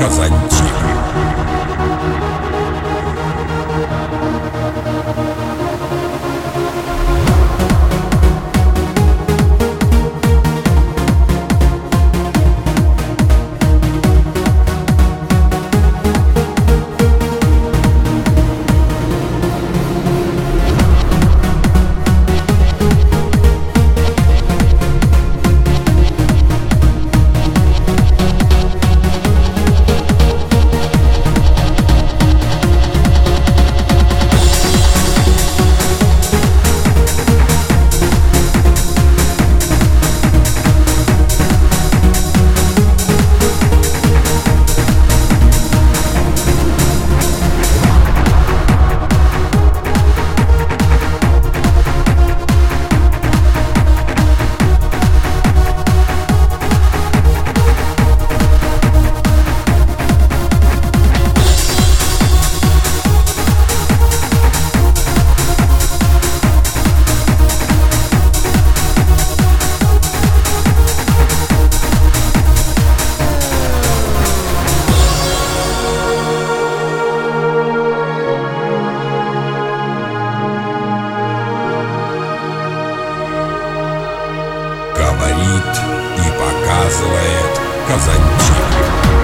Казантип. Говорит И показывает Казантип.